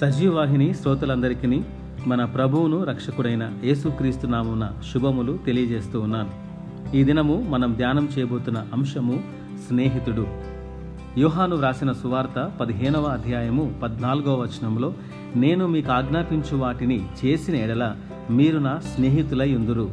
సజీవాహిని శ్రోతలందరికీ మన ప్రభువును రక్షకుడైన యేసుక్రీస్తు నామున శుభములు తెలియజేస్తూ ఉన్నాను. ఈ దినము మనం ధ్యానం చేయబోతున్న అంశము స్నేహితుడు. యోహాను వ్రాసిన సువార్త పదిహేనవ అధ్యాయము పద్నాలుగవ వచనంలో నేను మీకు ఆజ్ఞాపించు వాటిని చేసిన ఎడల మీరు నా స్నేహితులై ఉందురు.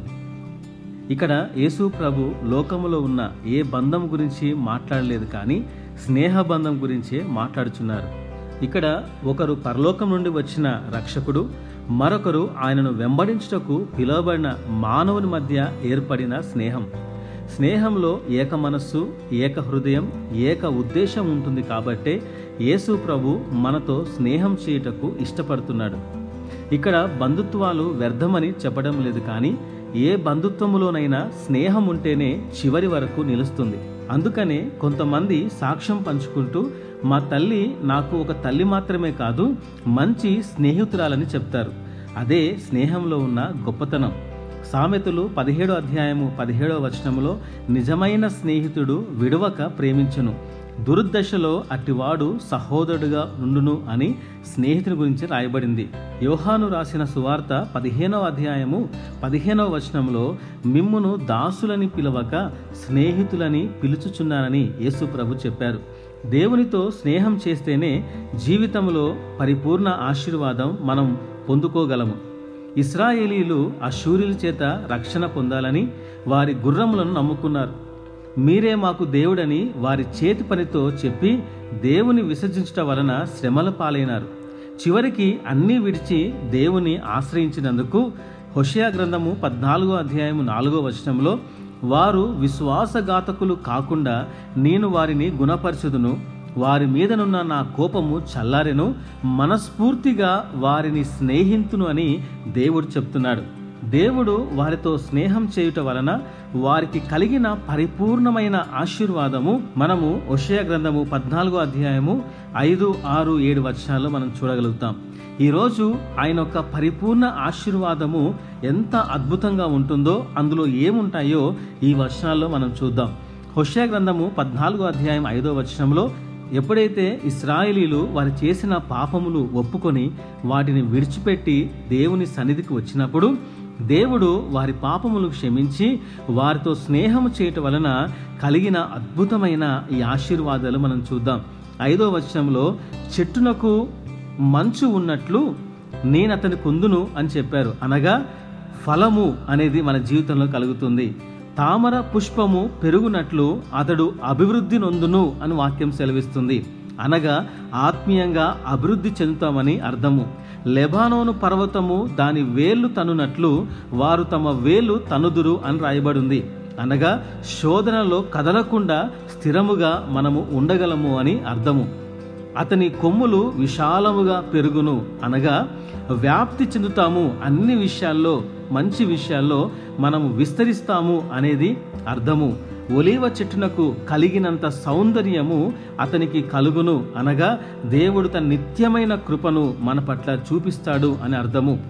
ఇక్కడ యేసు ప్రభు లోకములో ఉన్న ఏ బంధం గురించి మాట్లాడలేదు కానీ స్నేహ బంధం గురించే మాట్లాడుచున్నారు. ఇక్కడ ఒకరు పరలోకం నుండి వచ్చిన రక్షకుడు మరొకరు ఆయనను వెంబడించుటకు పిలువబడిన మానవుని మధ్య ఏర్పడిన స్నేహం. స్నేహంలో ఏక మనస్సు ఏక హృదయం ఏక ఉద్దేశం ఉంటుంది కాబట్టే యేసు ప్రభు మనతో స్నేహం చేయుటకు ఇష్టపడుతున్నాడు. ఇక్కడ బంధుత్వాలు వ్యర్థమని చెప్పడం లేదు కానీ ఏ బంధుత్వములోనైనా స్నేహం ఉంటేనే చివరి వరకు నిలుస్తుంది. అందుకనే కొంతమంది సాక్ష్యం పంచుకుంటూ మా తల్లి నాకు ఒక తల్లి మాత్రమే కాదు మంచి స్నేహితురాలని చెప్తారు. అదే స్నేహంలో ఉన్న గొప్పతనం. సామెతలు పదిహేడో అధ్యాయము పదిహేడో వచనములో నిజమైన స్నేహితుడు విడవక ప్రేమించును. దురుద్దశలో అట్టివాడు సహోదరుడుగా ఉండును అని స్నేహితుని గురించి రాయబడింది. యోహాను రాసిన సువార్త పదిహేనవ అధ్యాయము పదిహేనవ వచనంలో మిమ్మును దాసులని పిలవక స్నేహితులని పిలుచుచున్నానని యేసు ప్రభు చెప్పారు. దేవునితో స్నేహం చేస్తేనే జీవితంలో పరిపూర్ణ ఆశీర్వాదం మనం పొందుకోగలము. ఇస్రాయేలీలు అశూరిల చేత రక్షణ పొందాలని వారి గుర్రములను నమ్ముకున్నారు. మీరే మాకు దేవుడని వారి చేతి పనితో చెప్పి దేవుని విసర్జించట వలన శ్రమల పాలైనారు. చివరికి అన్నీ విడిచి దేవుని ఆశ్రయించినందుకు హుషయా గ్రంథము పద్నాలుగో అధ్యాయము నాలుగో వచనంలో వారు విశ్వాసఘాతకులు కాకుండా నేను వారిని గుణపరచుదును. వారి మీదనున్న నా కోపము చల్లారెను. మనస్ఫూర్తిగా వారిని స్నేహితును అని దేవుడు చెప్తున్నాడు. దేవుడు వారితో స్నేహం చేయుట వలన వారికి కలిగిన పరిపూర్ణమైన ఆశీర్వాదము మనము ఒషయ గ్రంథము పద్నాలుగో అధ్యాయము ఐదు ఆరు ఏడు వర్షాల్లో మనం చూడగలుగుతాం. ఈరోజు ఆయన యొక్క పరిపూర్ణ ఆశీర్వాదము ఎంత అద్భుతంగా ఉంటుందో అందులో ఏముంటాయో ఈ వర్షాల్లో మనం చూద్దాం. హుషయ గ్రంథము పద్నాలుగో అధ్యాయం ఐదో వచనంలో ఎప్పుడైతే ఇస్రాయేలీలు వారు చేసిన పాపములు ఒప్పుకొని వాటిని విడిచిపెట్టి దేవుని సన్నిధికి వచ్చినప్పుడు దేవుడు వారి పాపములు క్షమించి వారితో స్నేహము చేయటం వలన కలిగిన అద్భుతమైన ఈ ఆశీర్వాదాలు మనం చూద్దాం. ఐదో వచనంలో చెట్టునకు మంచు ఉన్నట్లు నేను అతని కుందును అని చెప్పారు. అనగా ఫలము అనేది మన జీవితంలో కలుగుతుంది. తామర పుష్పము పెరుగునట్లు అతడు అభివృద్ధి నొందును అని వాక్యం సెలవిస్తుంది. అనగా ఆత్మీయంగా అభివృద్ధి చెందుతామని అర్థము. లెబానోను పర్వతము దాని వేళ్ళు తనునట్లు వారు తమ వేళ్ళు తనుదురు అని రాయబడింది. అనగా శోధనలో కదలకుండా స్థిరముగా మనము ఉండగలము అని అర్థము. అతని కొమ్ములు విశాలముగా పెరుగును. అనగా వ్యాప్తి చెందుతాము అన్ని విషయాల్లో మంచి విషయాల్లో మనము విస్తరిస్తాము అనేది అర్థము. ఒలీవ చెట్టునకు కలిగినంత సౌందర్యము అతనికి కలుగును అనగా దేవుడు తన నిత్యమైన కృపను మన పట్ల చూపిస్తాడు అని అర్థము.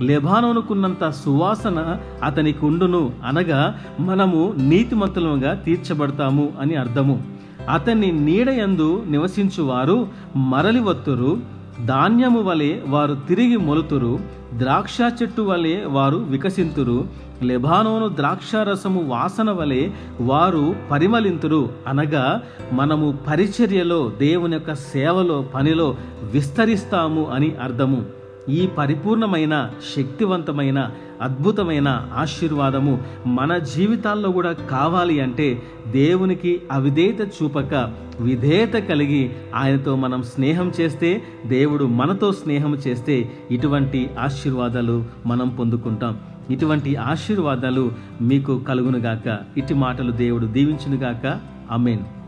లెబానోనుకున్నంత సువాసన అతనికి ఉండును అనగా మనము నీతిమంతులుగా తీర్చబడతాము అని అర్థము. అతన్ని నీడయందు నివసించువారు మరలి వత్తురు ధాన్యము వలె వారు తిరిగి మొలుతురు ద్రాక్ష చెట్టు వలె వారు వికసింతురు లెబానోను ద్రాక్షారసము వాసన వలె వారు పరిమళింతురు. అనగా మనము పరిచర్యలో దేవుని యొక్క సేవలో పనిలో విస్తరిస్తాము అని అర్థము. ఈ పరిపూర్ణమైన శక్తివంతమైన అద్భుతమైన ఆశీర్వాదము మన జీవితాల్లో కూడా కావాలి అంటే దేవునికి అవిధేయత చూపక విధేయత కలిగి ఆయనతో మనం స్నేహం చేస్తే దేవుడు మనతో స్నేహం చేస్తే ఇటువంటి ఆశీర్వాదాలు మనం పొందుకుంటాం. ఇటువంటి ఆశీర్వాదాలు మీకు కలుగునుగాక. ఇటు మాటలు దేవుడు దీవించునుగాక. అమేన్